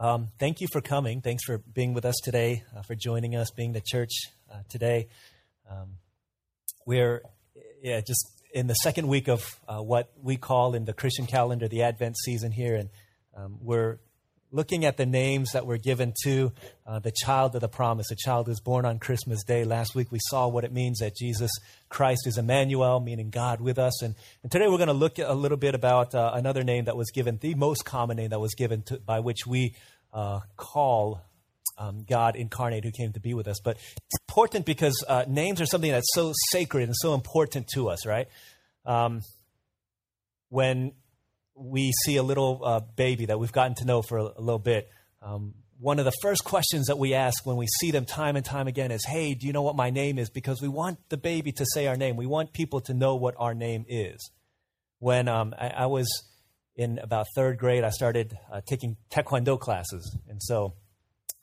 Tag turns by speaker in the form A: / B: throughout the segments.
A: Um, thank you for coming. Thanks for being with us today, uh, for joining us, being the church uh, today. Um, we're yeah, just in the second week of uh, what we call in the Christian calendar the Advent season here, and um, we're looking at the names that were given to uh, the child of the promise, a child who's born on Christmas Day. Last week we saw what it means that Jesus Christ is Emmanuel, meaning God with us. And, and today we're going to look a little bit about uh, another name that was given, the most common name that was given to, by which we uh, call um, God incarnate who came to be with us. But it's important because uh, names are something that's so sacred and so important to us, right? Um, when we see a little uh, baby that we've gotten to know for a, a little bit, um, one of the first questions that we ask when we see them time and time again is, Hey, do you know what my name is? Because we want the baby to say our name. We want people to know what our name is. When um, I, I, was in about third grade, I started uh, taking Taekwondo classes. And so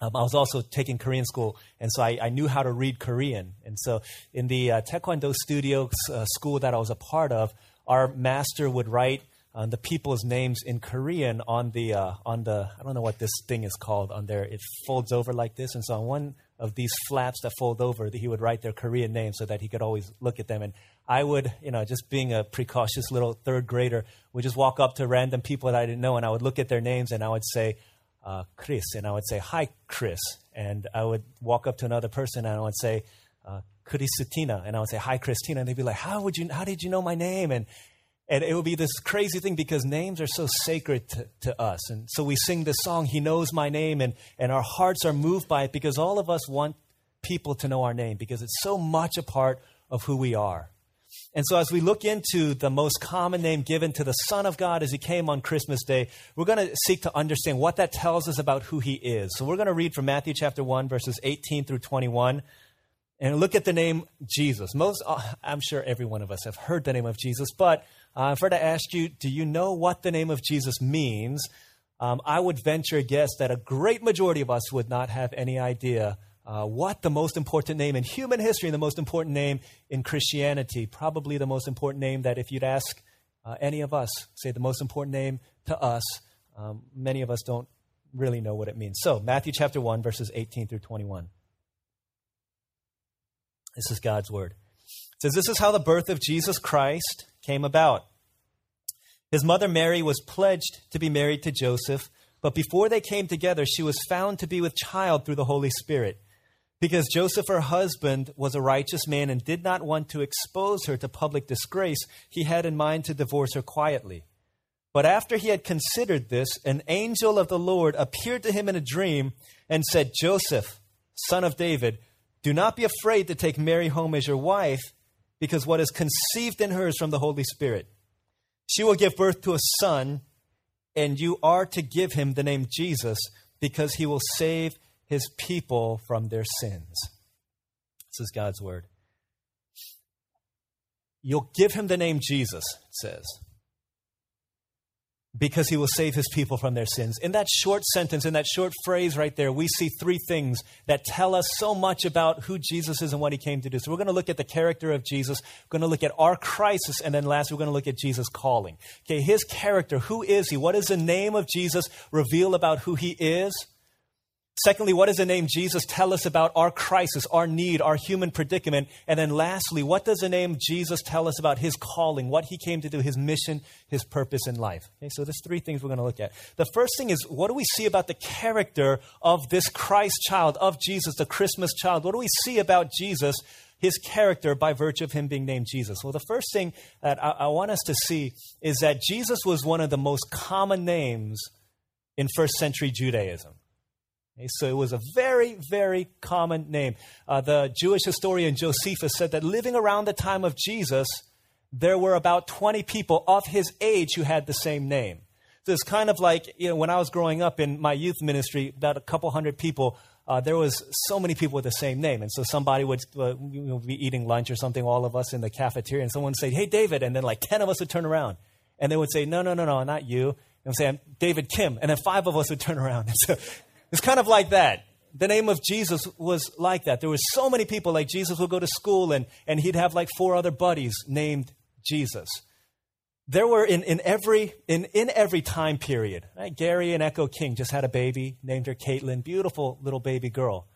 A: um, I was also taking Korean school. And so I, I, knew how to read Korean. And so in the uh, Taekwondo studio uh, school that I was a part of, our master would write the people's names in Korean on the uh, on the I don't know what this thing is called on there. It folds over like this, and so on one of these flaps that fold over, he would write their Korean names so that he could always look at them. And I would, you know, just being a precautious little third grader, would just walk up to random people that I didn't know, and I would look at their names, and I would say. Uh, Chris, and I would say, Hi, Chris. And I would walk up to another person and I would say, uh, Christina. And I would say, Hi, Christina. And they'd be like, How would you, how did you know my name? And, and it would be this crazy thing because names are so sacred to, to, us. And so we sing this song, He Knows My Name, and, and our hearts are moved by it because all of us want people to know our name because it's so much a part of who we are. And so, as we look into the most common name given to the Son of God as He came on Christmas Day, we're going to seek to understand what that tells us about who He is. So, we're going to read from Matthew chapter 1, verses 18 through 21, and look at the name Jesus. Most, uh, I'm sure every one of us have heard the name of Jesus, but uh, if I were to ask you, do you know what the name of Jesus means? Um, I would venture a guess that a great majority of us would not have any idea uh, what the most important name in human history and the most important name in Christianity, probably the most important name that if you'd ask uh, any of us, say the most important name to us, um, many of us don't really know what it means. So, Matthew chapter 1, verses 18 through 21. This is God's word. Says, This is how the birth of Jesus Christ came about. His mother Mary was pledged to be married to Joseph, but before they came together, she was found to be with child through the Holy Spirit. Because Joseph, her husband, was a righteous man and did not want to expose her to public disgrace, he had in mind to divorce her quietly. But after he had considered this, an angel of the Lord appeared to him in a dream and said, Joseph, son of David, do not be afraid to take Mary home as your wife because what is conceived in her is from the Holy Spirit. She will give birth to a son, and you are to give him the name Jesus because he will save his people from their sins. This is God's word. You'll give him the name Jesus, it says because he will save his people from their sins. In that short sentence, in that short phrase right there, we see three things that tell us so much about who Jesus is and what he came to do. So we're going to look at the character of Jesus, we're going to look at our crisis, and then last we're going to look at Jesus' calling. Okay, his character, who is he? What does the name of Jesus reveal about who he is? Secondly, what does the name Jesus tell us about our crisis, our need, our human predicament? And then lastly, what does the name Jesus tell us about his calling, what he came to do, his mission, his purpose in life? Okay, so there's three things we're going to look at. The first thing is what do we see about the character of this Christ child, of Jesus, the Christmas child? What do we see about Jesus, his character, by virtue of him being named Jesus? Well, the first thing that I, I want us to see is that Jesus was one of the most common names in first century Judaism. So it was a very, very common name. Uh, the Jewish historian Josephus said that living around the time of Jesus, there were about 20 people of his age who had the same name. So it's kind of like, you know, when I was growing up in my youth ministry, about a couple hundred people, uh, there was so many people with the same name. And so somebody would uh, be eating lunch or something, all of us in the cafeteria, and someone would say, hey, David, and then like 10 of us would turn around. And they would say, no, no, no, no, not you. And say, I'm David Kim. And then five of us would turn around. And so it's kind of like that. The name of Jesus was like that. There were so many people, like Jesus would go to school and, and he'd have like four other buddies named Jesus. there were in, in every in, in every time period right? gary and echo king just had a baby named her caitlin beautiful little baby girl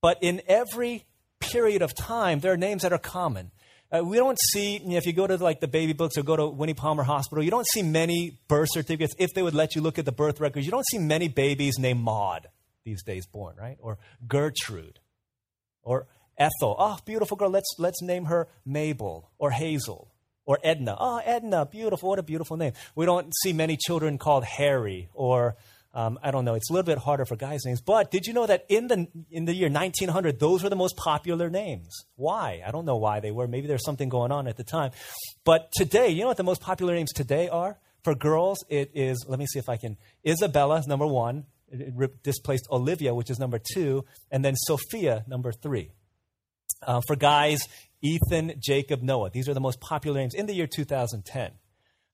A: but in every period of time there are names that are common uh, we don't see you know, if you go to like the baby books or go to winnie palmer hospital you don't see many birth certificates if they would let you look at the birth records you don't see many babies named maud these days born right or gertrude or ethel oh beautiful girl let's let's name her mabel or hazel or Edna. Oh, Edna, beautiful. What a beautiful name. We don't see many children called Harry or um, I don't know. It's a little bit harder for guys' names. But did you know that in the in the year 1900, those were the most popular names? Why? I don't know why they were. Maybe there's something going on at the time. But today, you know what the most popular names today are for girls? It is. Let me see if I can. Isabella number one. It displaced Olivia, which is number two, and then Sophia, number three. Uh, for guys, Ethan, Jacob, Noah. These are the most popular names in the year 2010.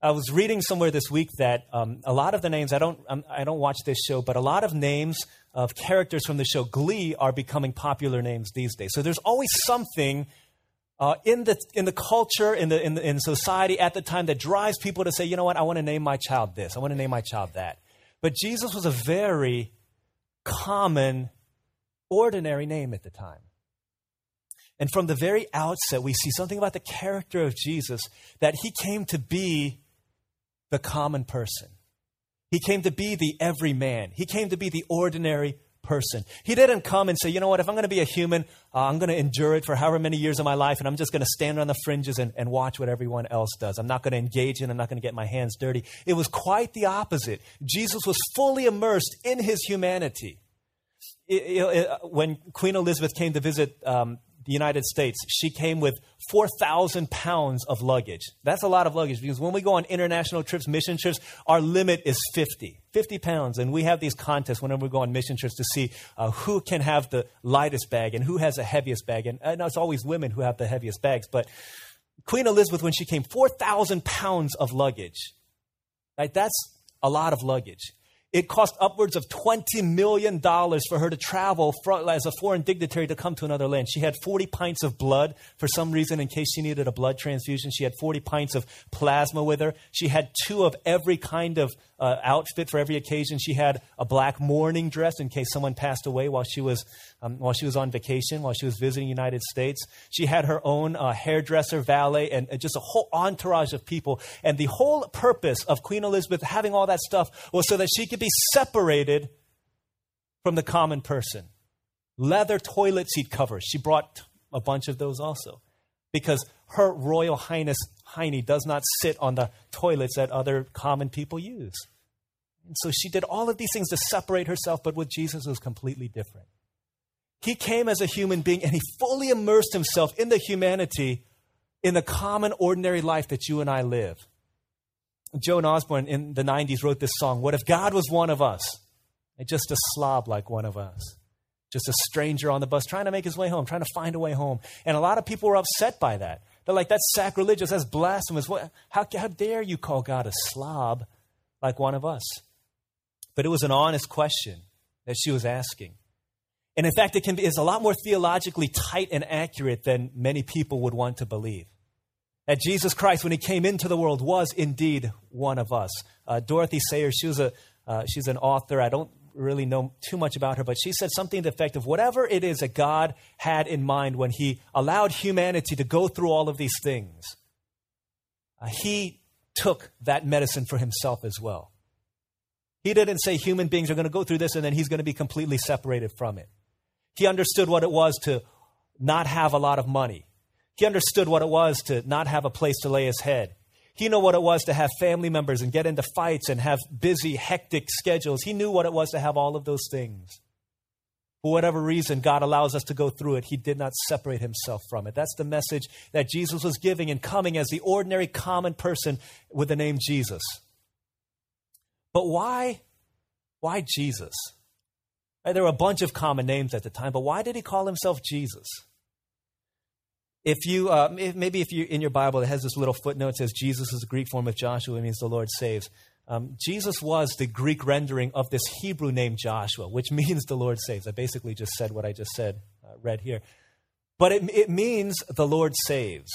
A: I was reading somewhere this week that um, a lot of the names I don't um, I don't watch this show, but a lot of names of characters from the show Glee are becoming popular names these days. So there's always something uh, in the in the culture in the, in the in society at the time that drives people to say, you know what, I want to name my child this, I want to name my child that. But Jesus was a very common, ordinary name at the time. And from the very outset, we see something about the character of Jesus that he came to be the common person. He came to be the everyman. He came to be the ordinary person. He didn't come and say, you know what, if I'm going to be a human, uh, I'm going to endure it for however many years of my life, and I'm just going to stand on the fringes and, and watch what everyone else does. I'm not going to engage in, I'm not going to get my hands dirty. It was quite the opposite. Jesus was fully immersed in his humanity. It, it, when Queen Elizabeth came to visit um, United States, she came with 4,000 pounds of luggage. That's a lot of luggage because when we go on international trips, mission trips, our limit is 50. 50 pounds. And we have these contests whenever we go on mission trips to see uh, who can have the lightest bag and who has the heaviest bag. And, and it's always women who have the heaviest bags. But Queen Elizabeth, when she came, 4,000 pounds of luggage. Right? That's a lot of luggage. It cost upwards of $20 million for her to travel as a foreign dignitary to come to another land. She had 40 pints of blood for some reason in case she needed a blood transfusion. She had 40 pints of plasma with her. She had two of every kind of uh, outfit for every occasion. She had a black mourning dress in case someone passed away while she was um, while she was on vacation, while she was visiting the United States. She had her own uh, hairdresser, valet, and, and just a whole entourage of people. And the whole purpose of Queen Elizabeth having all that stuff was so that she could be separated from the common person. Leather toilet seat covers. She brought a bunch of those also because her Royal Highness Heine does not sit on the toilets that other common people use. And so she did all of these things to separate herself, but with Jesus it was completely different. He came as a human being and he fully immersed himself in the humanity in the common, ordinary life that you and I live. Joan Osborne in the 90s wrote this song, What if God was one of us? And just a slob like one of us. Just a stranger on the bus trying to make his way home, trying to find a way home. And a lot of people were upset by that. They're like, that's sacrilegious, that's blasphemous. What, how, how dare you call God a slob like one of us? But it was an honest question that she was asking. And in fact, it can be, it's a lot more theologically tight and accurate than many people would want to believe. That Jesus Christ, when he came into the world, was indeed one of us. Uh, Dorothy Sayers, she was a, uh, she's an author. I don't really know too much about her, but she said something to the effect of whatever it is that God had in mind when He allowed humanity to go through all of these things, uh, He took that medicine for Himself as well. He didn't say human beings are going to go through this and then He's going to be completely separated from it. He understood what it was to not have a lot of money. He understood what it was to not have a place to lay his head. He knew what it was to have family members and get into fights and have busy, hectic schedules. He knew what it was to have all of those things. For whatever reason, God allows us to go through it. He did not separate himself from it. That's the message that Jesus was giving and coming as the ordinary, common person with the name Jesus. But why? Why Jesus? There were a bunch of common names at the time, but why did he call himself Jesus? If you, uh, maybe if you in your Bible, it has this little footnote that says Jesus is the Greek form of Joshua, it means the Lord saves. Um, Jesus was the Greek rendering of this Hebrew name Joshua, which means the Lord saves. I basically just said what I just said, uh, read here. But it, it means the Lord saves.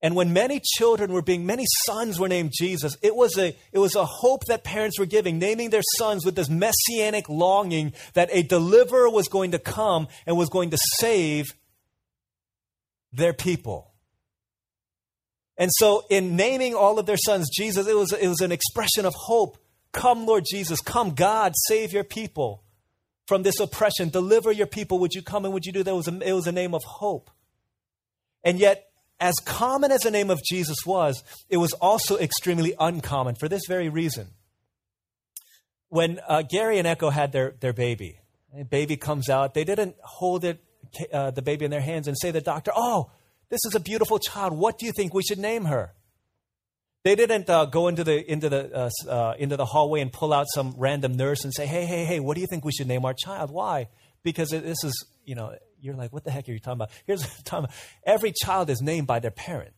A: And when many children were being, many sons were named Jesus, it was a, it was a hope that parents were giving, naming their sons with this messianic longing that a deliverer was going to come and was going to save their people. And so, in naming all of their sons Jesus, it was, it was an expression of hope. Come, Lord Jesus, come, God, save your people from this oppression. Deliver your people. Would you come and would you do that? It was a, it was a name of hope. And yet, as common as the name of Jesus was, it was also extremely uncommon for this very reason. When uh, Gary and Echo had their, their baby, baby comes out, they didn't hold it, uh, the baby in their hands and say to the doctor, Oh, this is a beautiful child. What do you think we should name her? They didn't uh, go into the, into, the, uh, uh, into the hallway and pull out some random nurse and say, Hey, hey, hey, what do you think we should name our child? Why? Because this is, you know, you're like, what the heck are you talking about? Here's what I'm talking about. Every child is named by their parent,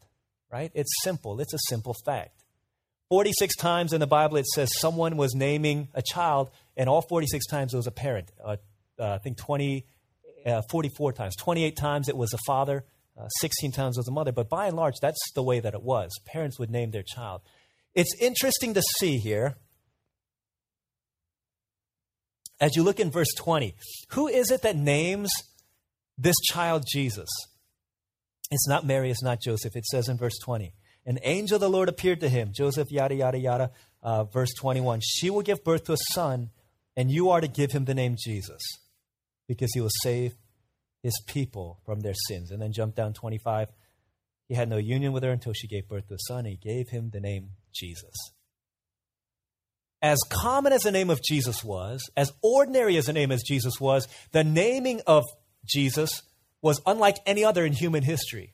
A: right? It's simple. It's a simple fact. 46 times in the Bible it says someone was naming a child, and all 46 times it was a parent. Uh, uh, I think 20, uh, 44 times. 28 times it was a father, uh, 16 times it was a mother. But by and large, that's the way that it was. Parents would name their child. It's interesting to see here as you look in verse 20, who is it that names this child Jesus. It's not Mary, it's not Joseph. It says in verse 20, an angel of the Lord appeared to him. Joseph, yada, yada, yada. Uh, verse 21, she will give birth to a son, and you are to give him the name Jesus, because he will save his people from their sins. And then jump down 25. He had no union with her until she gave birth to a son. He gave him the name Jesus. As common as the name of Jesus was, as ordinary as the name as Jesus was, the naming of Jesus was unlike any other in human history.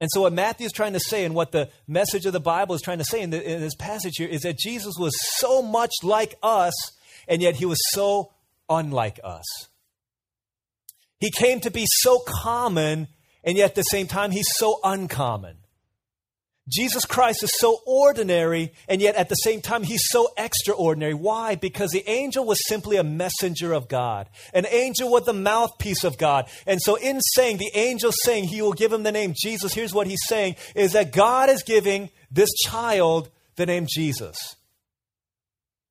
A: And so, what Matthew is trying to say, and what the message of the Bible is trying to say in, the, in this passage here, is that Jesus was so much like us, and yet he was so unlike us. He came to be so common, and yet at the same time, he's so uncommon. Jesus Christ is so ordinary, and yet at the same time, he's so extraordinary. Why? Because the angel was simply a messenger of God. An angel was the mouthpiece of God. And so, in saying, the angel saying he will give him the name Jesus, here's what he's saying is that God is giving this child the name Jesus.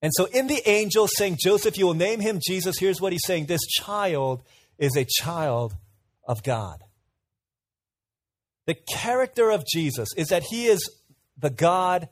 A: And so, in the angel saying, Joseph, you will name him Jesus, here's what he's saying this child is a child of God. The character of Jesus is that he is the God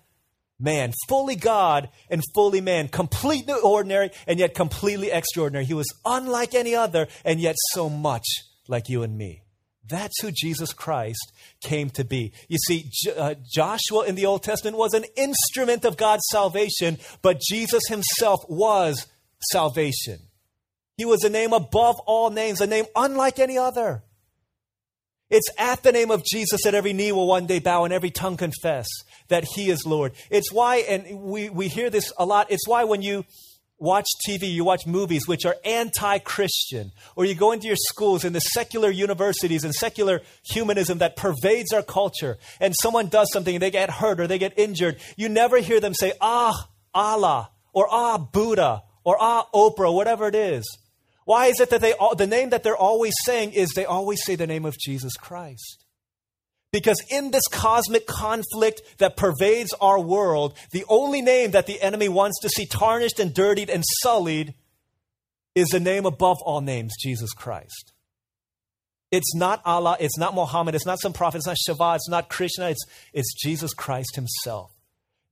A: man, fully God and fully man, completely ordinary and yet completely extraordinary. He was unlike any other and yet so much like you and me. That's who Jesus Christ came to be. You see, uh, Joshua in the Old Testament was an instrument of God's salvation, but Jesus himself was salvation. He was a name above all names, a name unlike any other. It's at the name of Jesus that every knee will one day bow and every tongue confess that He is Lord. It's why, and we, we hear this a lot, it's why when you watch TV, you watch movies which are anti Christian, or you go into your schools and the secular universities and secular humanism that pervades our culture, and someone does something and they get hurt or they get injured, you never hear them say, Ah, Allah, or Ah, Buddha, or Ah, Oprah, whatever it is. Why is it that they all, the name that they're always saying is they always say the name of Jesus Christ? Because in this cosmic conflict that pervades our world, the only name that the enemy wants to see tarnished and dirtied and sullied is the name above all names, Jesus Christ. It's not Allah, it's not Muhammad, it's not some prophet, it's not Shiva, it's not Krishna, it's, it's Jesus Christ himself.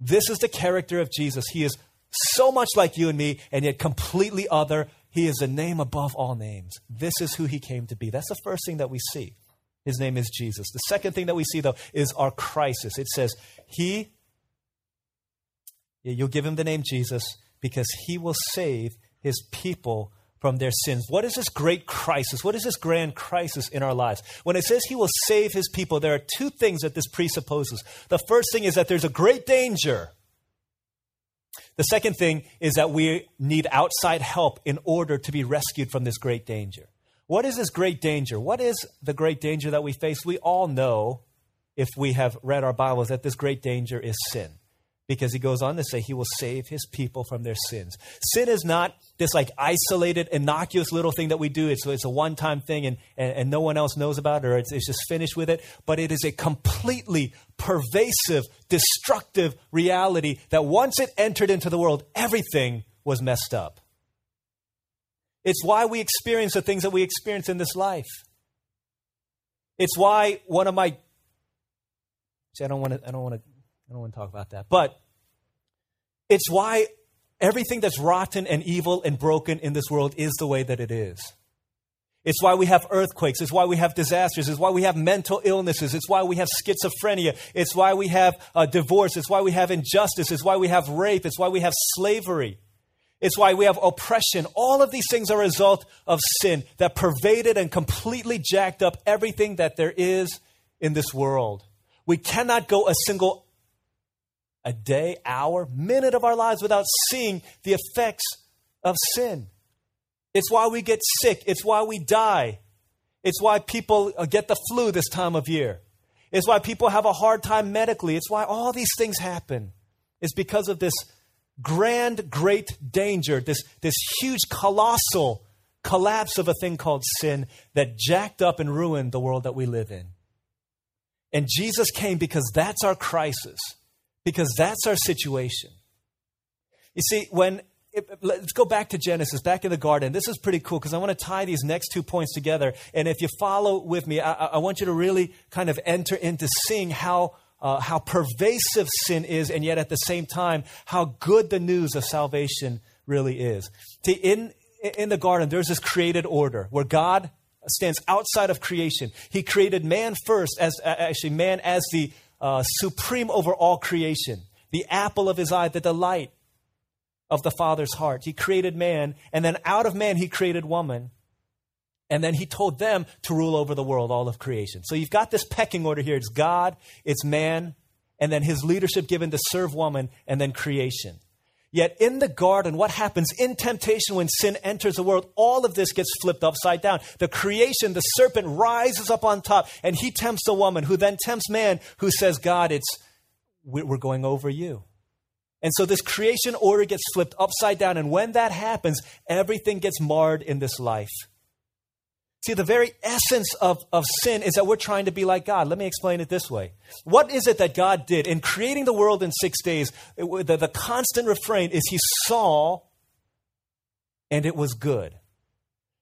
A: This is the character of Jesus. He is so much like you and me, and yet completely other, he is a name above all names. This is who he came to be. That's the first thing that we see. His name is Jesus. The second thing that we see, though, is our crisis. It says, He, you'll give him the name Jesus because he will save his people from their sins. What is this great crisis? What is this grand crisis in our lives? When it says he will save his people, there are two things that this presupposes. The first thing is that there's a great danger the second thing is that we need outside help in order to be rescued from this great danger. What is this great danger? What is the great danger that we face? We all know, if we have read our Bibles, that this great danger is sin. Because he goes on to say he will save his people from their sins. Sin is not this like isolated, innocuous little thing that we do. It's, it's a one time thing and, and, and, no one else knows about it or it's, it's just finished with it. But it is a completely pervasive, destructive reality that once it entered into the world, everything was messed up. It's why we experience the things that we experience in this life. It's why one of my see, I don't want to I don't want to I don't want to talk about that. But it's why everything that's rotten and evil and broken in this world is the way that it is. It's why we have earthquakes. It's why we have disasters. It's why we have mental illnesses. It's why we have schizophrenia. It's why we have uh, divorce. It's why we have injustice. It's why we have rape. It's why we have slavery. It's why we have oppression. All of these things are a result of sin that pervaded and completely jacked up everything that there is in this world. We cannot go a single a day, hour, minute of our lives without seeing the effects of sin. It's why we get sick. It's why we die. It's why people uh, get the flu this time of year. It's why people have a hard time medically. It's why all these things happen. It's because of this grand, great danger, this, this huge, colossal collapse of a thing called sin that jacked up and ruined the world that we live in. And Jesus came because that's our crisis because that's our situation. You see, when let's go back to Genesis, back in the garden. This is pretty cool because I want to tie these next two points together. And if you follow with me, I, I want you to really kind of enter into seeing how. Uh, how pervasive sin is, and yet at the same time, how good the news of salvation really is. See, in, in the garden, there's this created order where God stands outside of creation. He created man first, as actually man as the uh, supreme over all creation, the apple of his eye, the delight of the Father's heart. He created man, and then out of man, he created woman. And then he told them to rule over the world, all of creation. So you've got this pecking order here it's God, it's man, and then his leadership given to serve woman, and then creation. Yet in the garden, what happens in temptation when sin enters the world? All of this gets flipped upside down. The creation, the serpent rises up on top and he tempts the woman who then tempts man who says, God, it's, we're going over you. And so this creation order gets flipped upside down. And when that happens, everything gets marred in this life. See, the very essence of, of sin is that we're trying to be like God. Let me explain it this way. What is it that God did in creating the world in six days? It, the, the constant refrain is He saw and it was good.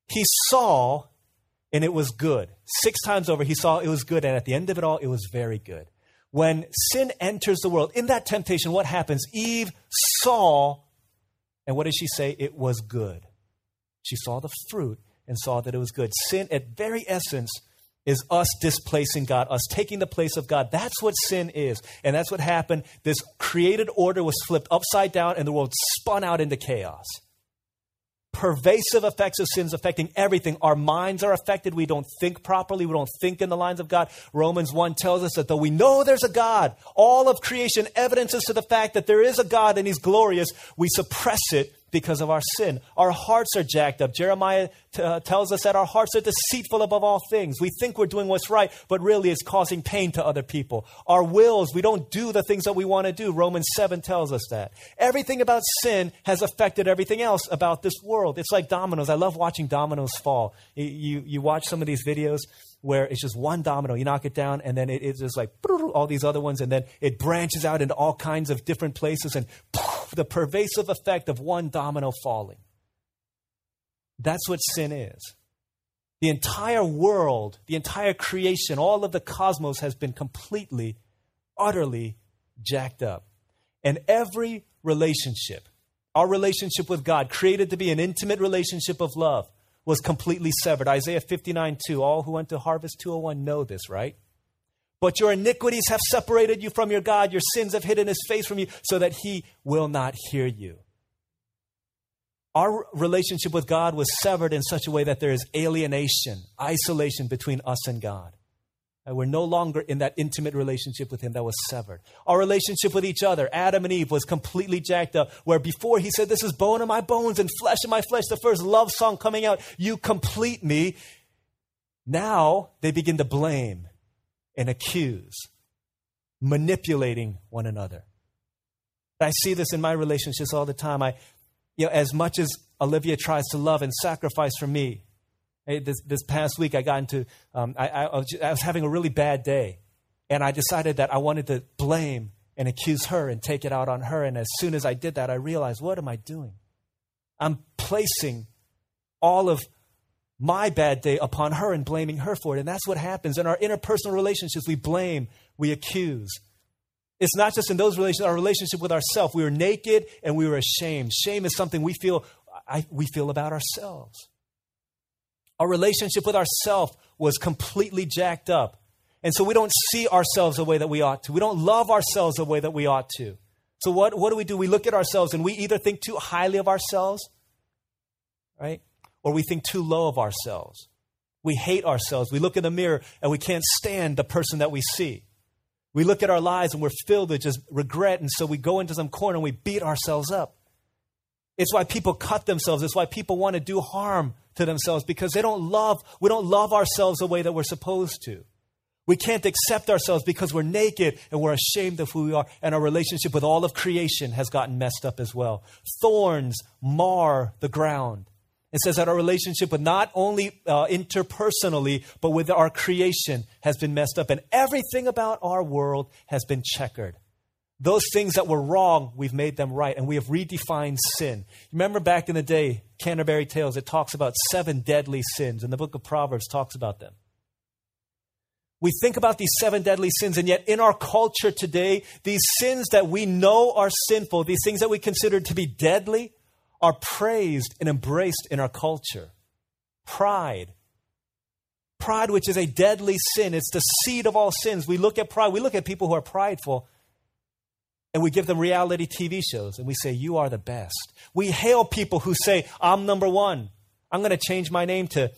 A: He saw and it was good. Six times over, He saw it was good. And at the end of it all, it was very good. When sin enters the world, in that temptation, what happens? Eve saw, and what did she say? It was good. She saw the fruit and saw that it was good. Sin, at very essence, is us displacing God, us taking the place of God. That's what sin is. And that's what happened. This created order was flipped upside down and the world spun out into chaos. Pervasive effects of sins affecting everything. Our minds are affected. We don't think properly. We don't think in the lines of God. Romans 1 tells us that though we know there's a God, all of creation evidences to the fact that there is a God and He's glorious, we suppress it because of our sin. Our hearts are jacked up. Jeremiah t- uh, tells us that our hearts are deceitful above all things. We think we're doing what's right, but really it's causing pain to other people. Our wills, we don't do the things that we want to do. Romans 7 tells us that. Everything about sin has affected everything else about this world. It's like dominoes. I love watching dominoes fall. You, you, you watch some of these videos where it's just one domino. You knock it down, and then it, it's just like all these other ones, and then it branches out into all kinds of different places, and the pervasive effect of one domino falling. That's what sin is. The entire world, the entire creation, all of the cosmos has been completely, utterly jacked up. And every relationship, our relationship with God, created to be an intimate relationship of love, was completely severed. Isaiah 59 2. All who went to Harvest 201 know this, right? But your iniquities have separated you from your God. Your sins have hidden his face from you so that he will not hear you. Our relationship with God was severed in such a way that there is alienation, isolation between us and God. And we're no longer in that intimate relationship with Him that was severed. Our relationship with each other, Adam and Eve, was completely jacked up. Where before He said, This is bone of my bones and flesh of my flesh, the first love song coming out, You complete me. Now they begin to blame and accuse, manipulating one another. I see this in my relationships all the time. I, you know, as much as Olivia tries to love and sacrifice for me, this, this past week I got into, um, I, I, I was having a really bad day. And I decided that I wanted to blame and accuse her and take it out on her. And as soon as I did that, I realized, what am I doing? I'm placing all of my bad day upon her and blaming her for it. And that's what happens in our interpersonal relationships. We blame, we accuse. It's not just in those relationships, our relationship with ourselves. We were naked and we were ashamed. Shame is something we feel, I, we feel about ourselves. Our relationship with ourselves was completely jacked up. And so we don't see ourselves the way that we ought to. We don't love ourselves the way that we ought to. So what, what do we do? We look at ourselves and we either think too highly of ourselves, right? Or we think too low of ourselves. We hate ourselves. We look in the mirror and we can't stand the person that we see. We look at our lives and we're filled with just regret, and so we go into some corner and we beat ourselves up. It's why people cut themselves. It's why people want to do harm to themselves because they don't love, we don't love ourselves the way that we're supposed to. We can't accept ourselves because we're naked and we're ashamed of who we are, and our relationship with all of creation has gotten messed up as well. Thorns mar the ground. It says that our relationship with not only uh, interpersonally, but with our creation has been messed up, and everything about our world has been checkered. Those things that were wrong, we've made them right, and we have redefined sin. Remember back in the day, Canterbury Tales, it talks about seven deadly sins, and the book of Proverbs talks about them. We think about these seven deadly sins, and yet in our culture today, these sins that we know are sinful, these things that we consider to be deadly, are praised and embraced in our culture. Pride. Pride, which is a deadly sin, it's the seed of all sins. We look at pride, we look at people who are prideful, and we give them reality TV shows, and we say, You are the best. We hail people who say, I'm number one. I'm going to change my name to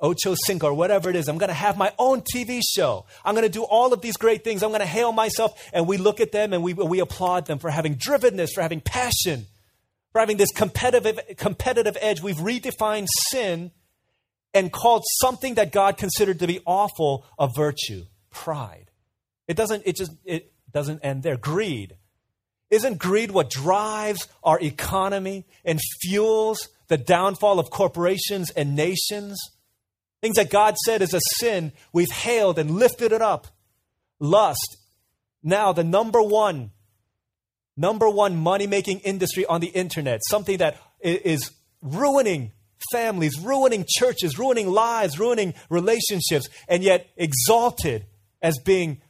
A: Ocho Cinco or whatever it is. I'm going to have my own TV show. I'm going to do all of these great things. I'm going to hail myself. And we look at them and we, we applaud them for having drivenness, for having passion, for having this competitive, competitive edge. We've redefined sin and called something that God considered to be awful a virtue pride. It doesn't, it just, it doesn't end there. Greed. Isn't greed what drives our economy and fuels the downfall of corporations and nations? Things that God said is a sin, we've hailed and lifted it up. Lust, now the number one number one money making industry on the internet, something that is ruining families, ruining churches, ruining lives, ruining relationships, and yet exalted as being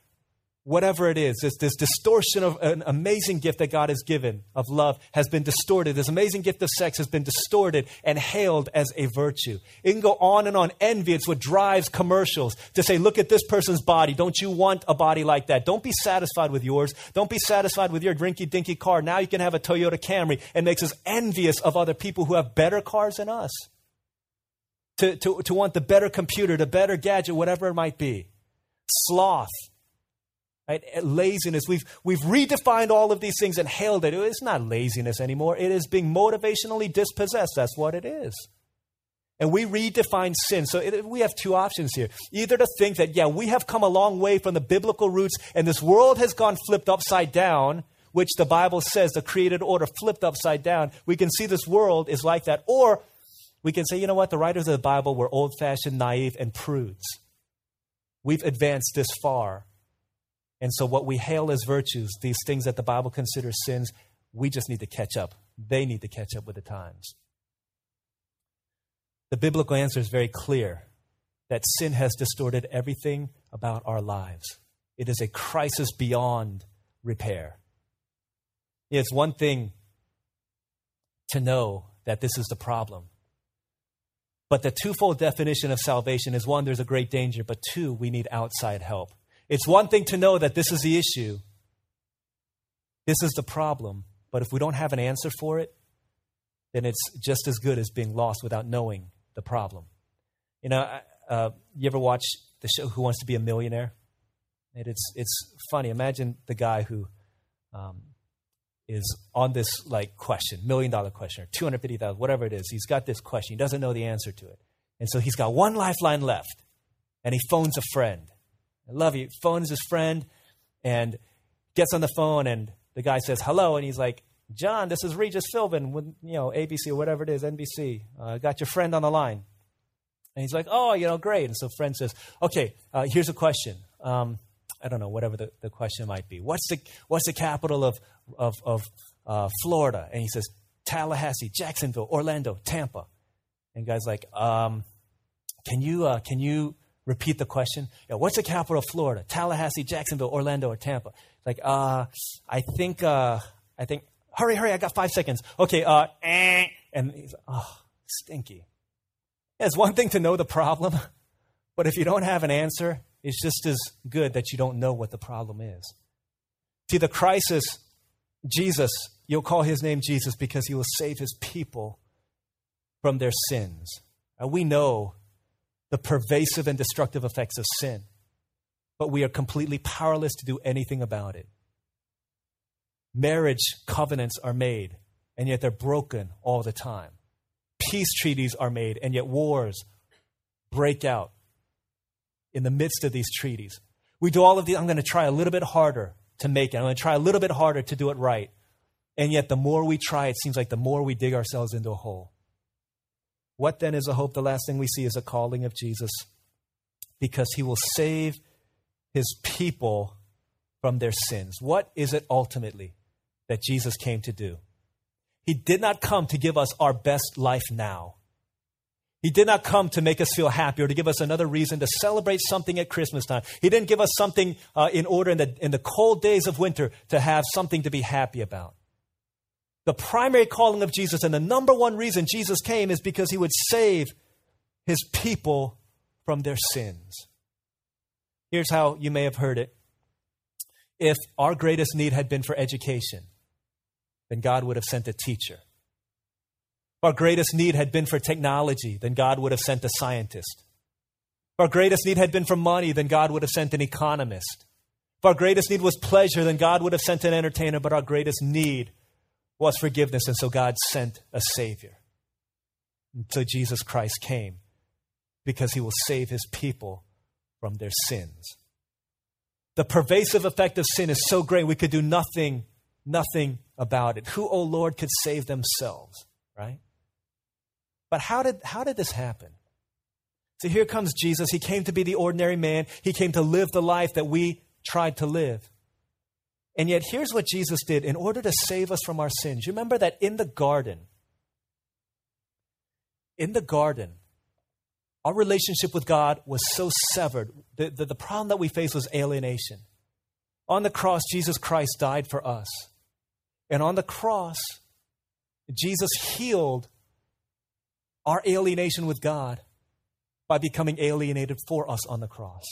A: whatever it is, this, this distortion of an amazing gift that God has given of love has been distorted. This amazing gift of sex has been distorted and hailed as a virtue. It can go on and on. Envy, it's what drives commercials to say, look at this person's body. Don't you want a body like that? Don't be satisfied with yours. Don't be satisfied with your rinky dinky car. Now you can have a Toyota Camry. It makes us envious of other people who have better cars than us. To, to, to want the better computer, the better gadget, whatever it might be. Sloth Right? Eh, laziness. We've, we've redefined all of these things and hailed it. It's not laziness anymore. It is being motivationally dispossessed. That's what it is. And we redefine sin. So it, we have two options here. Either to think that, yeah, we have come a long way from the biblical roots and this world has gone flipped upside down, which the Bible says the created order flipped upside down. We can see this world is like that. Or we can say, you know what, the writers of the Bible were old fashioned, naive, and prudes. We've advanced this far. And so, what we hail as virtues, these things that the Bible considers sins, we just need to catch up. They need to catch up with the times. The biblical answer is very clear that sin has distorted everything about our lives. It is a crisis beyond repair. It's one thing to know that this is the problem. But the twofold definition of salvation is one, there's a great danger, but two, we need outside help. It's one thing to know that this is the issue, this is the problem, but if we don't have an answer for it, then it's just as good as being lost without knowing the problem. You know, uh, you ever watch the show Who Wants to Be a Millionaire? And it's it's funny. Imagine the guy who um, is on this like question, million dollar question, or two hundred fifty thousand, whatever it is. He's got this question. He doesn't know the answer to it, and so he's got one lifeline left, and he phones a friend, I love you. Phones his friend and gets on the phone and the guy says hello, and he's like, John, this is Regis Philbin you know ABC or whatever it is, NBC. Uh, got your friend on the line, and he's like, oh, you know, great. And so friend says, okay, uh, here's a question. Um, I don't know, whatever the, the question might be. What's the what's the capital of of, of uh, Florida? And he says, Tallahassee, Jacksonville, Orlando, Tampa. And guy's like, um, can you uh, can you repeat the question? What's the capital of Florida? Tallahassee, Jacksonville, Orlando, or Tampa? Like, uh, I think uh, I think hurry, hurry, I got five seconds. Okay, uh, eh. and he's, oh, stinky. It's one thing to know the problem, but if you don't have an answer, it's just as good that you don't know what the problem is. See, the crisis, Jesus, you'll call his name Jesus because he will save his people from their sins. And we know the pervasive and destructive effects of sin, but we are completely powerless to do anything about it. Marriage covenants are made, and yet they're broken all the time. Peace treaties are made, and yet wars break out in the midst of these treaties. We do all of these. I'm going to try a little bit harder to make it. I'm going to try a little bit harder to do it right. And yet, the more we try, it seems like the more we dig ourselves into a hole. What then is a hope? The last thing we see is a calling of Jesus because he will save his people from their sins. What is it ultimately? that Jesus came to do. He did not come to give us our best life now. He did not come to make us feel happy or to give us another reason to celebrate something at Christmas time. He didn't give us something uh, in order in the, in the cold days of winter to have something to be happy about. The primary calling of Jesus and the number one reason Jesus came is because he would save his people from their sins. Here's how you may have heard it. If our greatest need had been for education, then God would have sent a teacher. If our greatest need had been for technology, then God would have sent a scientist. If our greatest need had been for money, then God would have sent an economist. If our greatest need was pleasure, then God would have sent an entertainer, but our greatest need was forgiveness, and so God sent a Savior. So Jesus Christ came because he will save his people from their sins. The pervasive effect of sin is so great we could do nothing nothing about it. Who, oh Lord, could save themselves, right? But how did, how did this happen? So here comes Jesus. He came to be the ordinary man, he came to live the life that we tried to live. And yet, here's what Jesus did in order to save us from our sins. You remember that in the garden, in the garden, our relationship with God was so severed. The, the, the problem that we faced was alienation. On the cross, Jesus Christ died for us. And on the cross, Jesus healed our alienation with God by becoming alienated for us on the cross.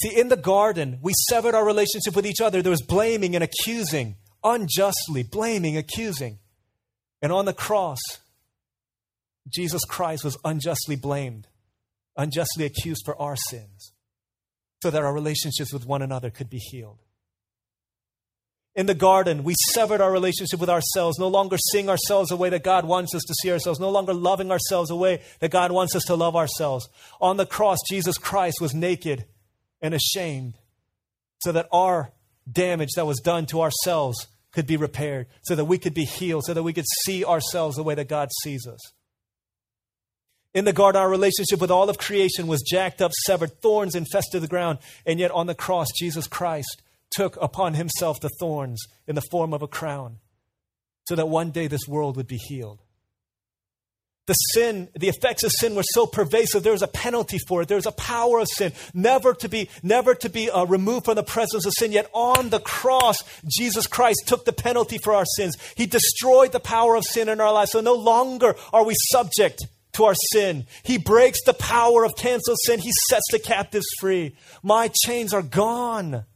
A: See, in the garden, we severed our relationship with each other. There was blaming and accusing, unjustly blaming, accusing. And on the cross, Jesus Christ was unjustly blamed, unjustly accused for our sins, so that our relationships with one another could be healed in the garden, we severed our relationship with ourselves, no longer seeing ourselves the way that God wants us to see ourselves, no longer loving ourselves the way that God wants us to love ourselves. On the cross, Jesus Christ was naked and ashamed so that our damage that was done to ourselves could be repaired, so that we could be healed, so that we could see ourselves the way that God sees us. In the garden, our relationship with all of creation was jacked up, severed, thorns infested the ground, and yet on the cross, Jesus Christ took upon himself the thorns in the form of a crown so that one day this world would be healed. The sin, the effects of sin were so pervasive. There was a penalty for it. There was a power of sin, never to be, never to be uh, removed from the presence of sin. Yet on the cross, Jesus Christ took the penalty for our sins. He destroyed the power of sin in our lives. So no longer are we subject to our sin. He breaks the power of canceled sin. He sets the captives free. My chains are gone.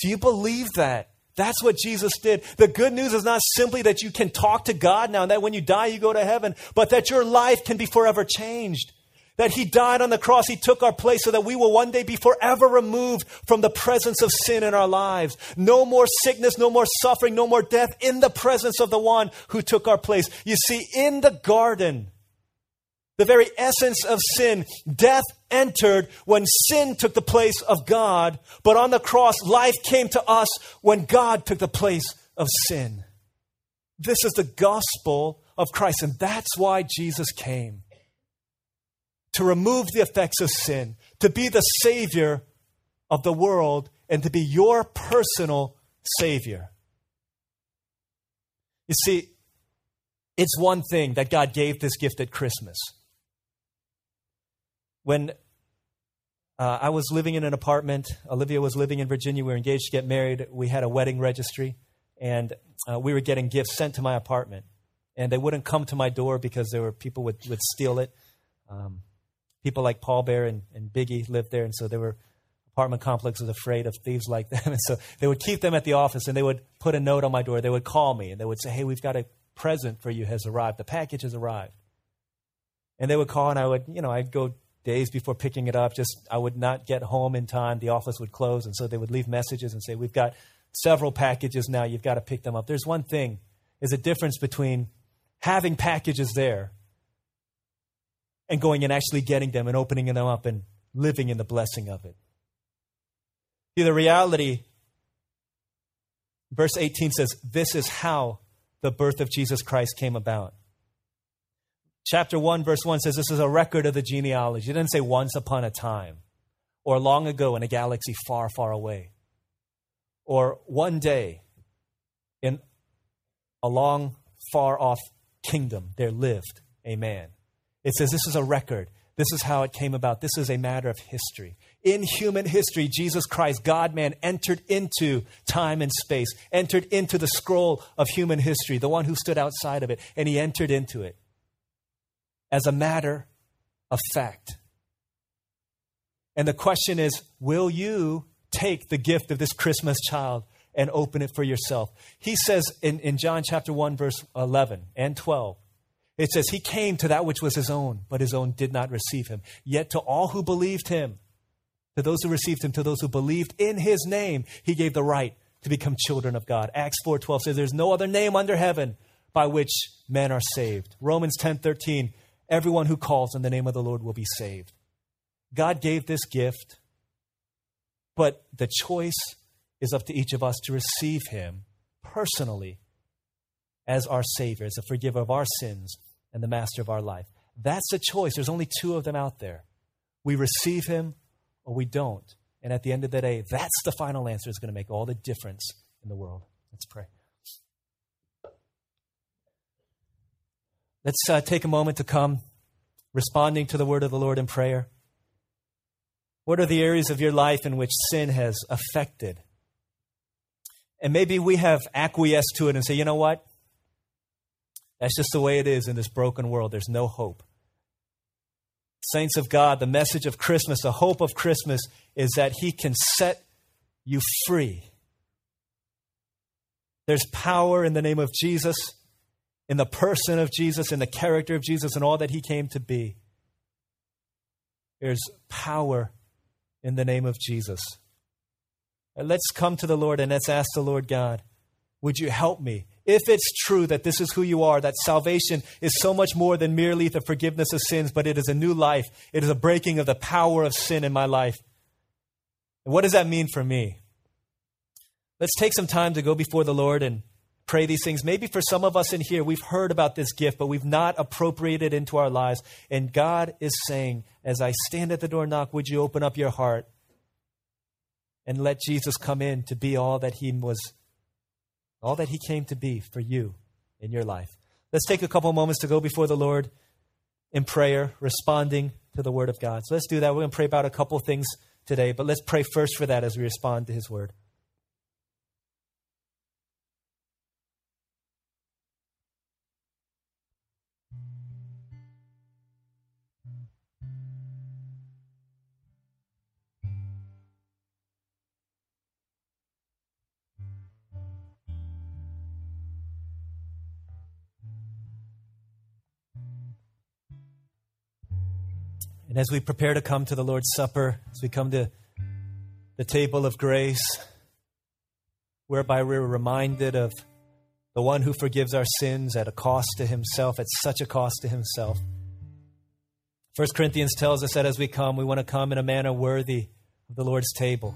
A: Do you believe that? That's what Jesus did. The good news is not simply that you can talk to God now and that when you die you go to heaven, but that your life can be forever changed. That He died on the cross, He took our place so that we will one day be forever removed from the presence of sin in our lives. No more sickness, no more suffering, no more death in the presence of the one who took our place. You see, in the garden, The very essence of sin. Death entered when sin took the place of God, but on the cross, life came to us when God took the place of sin. This is the gospel of Christ, and that's why Jesus came to remove the effects of sin, to be the Savior of the world, and to be your personal Savior. You see, it's one thing that God gave this gift at Christmas. When uh, I was living in an apartment, Olivia was living in Virginia, we were engaged to get married, we had a wedding registry, and uh, we were getting gifts sent to my apartment. And they wouldn't come to my door because there were people would, would steal it. Um, people like Paul Bear and, and Biggie lived there, and so there were apartment complex was afraid of thieves like them. And so they would keep them at the office and they would put a note on my door. They would call me and they would say, Hey, we've got a present for you has arrived. The package has arrived. And they would call and I would, you know, I'd go days before picking it up. Just I would not get home in time. The office would close. And so they would leave messages and say, We've got several packages now. You've got to pick them up. There's one thing, is a difference between having packages there and going and actually getting them and opening them up and living in the blessing of it. See, the reality, verse 18 says, This is how the birth of Jesus Christ came about. Chapter 1, verse 1 says, This is a record of the genealogy. It didn't say once upon a time or long ago in a galaxy far, far away or one day in a long, far off kingdom there lived a man. It says this is a record. This is how it came about. This is a matter of history in human history, Jesus Christ, God man, entered into time and space, entered into the scroll of human history, the one who stood outside of it, and he entered into it as a matter of fact. And the question is will you take the gift of this Christmas child and open it for yourself? He says in, in John chapter 1, verse 11 and 12, it says, He came to that which was his own, but his own did not receive him. Yet to all who believed him, to those who received him, to those who believed in his name, he gave the right to become children of God. Acts 4:12 says there's no other name under heaven by which men are saved. Romans 10:13 everyone who calls in the name of the Lord will be saved. God gave this gift, but the choice is up to each of us to receive him personally as our savior, as the forgiver of our sins and the master of our life. That's the choice. There's only two of them out there. We receive him or we don't. And at the end of the day, that's the final answer that's going to make all the difference in the world. Let's pray. Let's uh, take a moment to come responding to the word of the Lord in prayer. What are the areas of your life in which sin has affected? And maybe we have acquiesced to it and say, you know what? That's just the way it is in this broken world. There's no hope. Saints of God, the message of Christmas, the hope of Christmas is that He can set you free. There's power in the name of Jesus, in the person of Jesus, in the character of Jesus, and all that He came to be. There's power in the name of Jesus. And let's come to the Lord and let's ask the Lord God, would you help me? if it's true that this is who you are, that salvation is so much more than merely the forgiveness of sins, but it is a new life, it is a breaking of the power of sin in my life. What does that mean for me? Let's take some time to go before the Lord and pray these things. Maybe for some of us in here, we've heard about this gift, but we've not appropriated it into our lives. And God is saying, as I stand at the door and knock, would you open up your heart and let Jesus come in to be all that he was all that He came to be for you in your life. Let's take a couple moments to go before the Lord in prayer, responding to the Word of God. So let's do that. We're going to pray about a couple things today, but let's pray first for that as we respond to His Word. And as we prepare to come to the Lord's Supper, as we come to the table of grace, whereby we're reminded of the one who forgives our sins at a cost to himself, at such a cost to himself, First Corinthians tells us that as we come, we want to come in a manner worthy of the Lord's table.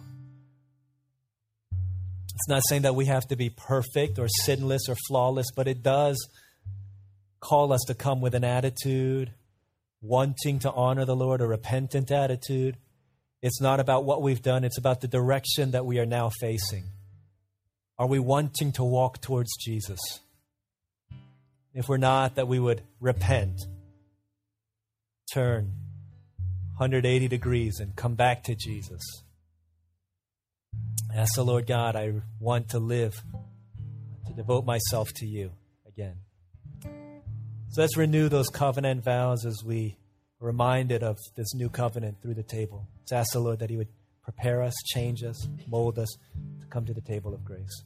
A: It's not saying that we have to be perfect or sinless or flawless, but it does call us to come with an attitude, wanting to honor the Lord, a repentant attitude. It's not about what we've done, it's about the direction that we are now facing. Are we wanting to walk towards Jesus? If we're not, that we would repent, turn 180 degrees, and come back to Jesus. Ask the Lord God, I want to live, to devote myself to you again. So let's renew those covenant vows as we are reminded of this new covenant through the table. Let's ask the Lord that He would prepare us, change us, mold us to come to the table of grace.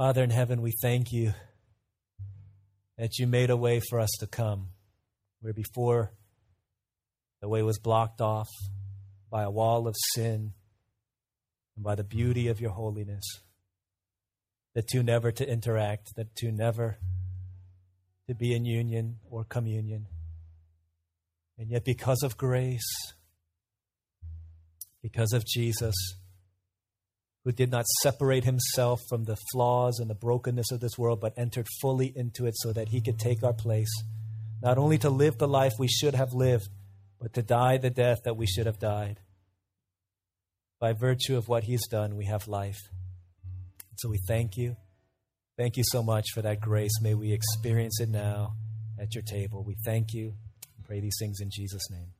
A: Father in heaven, we thank you that you made a way for us to come where before the way was blocked off by a wall of sin and by the beauty of your holiness. The two never to interact, the two never to be in union or communion. And yet, because of grace, because of Jesus, who did not separate himself from the flaws and the brokenness of this world, but entered fully into it so that he could take our place, not only to live the life we should have lived, but to die the death that we should have died. By virtue of what he's done, we have life. So we thank you. Thank you so much for that grace. May we experience it now at your table. We thank you pray these things in Jesus' name.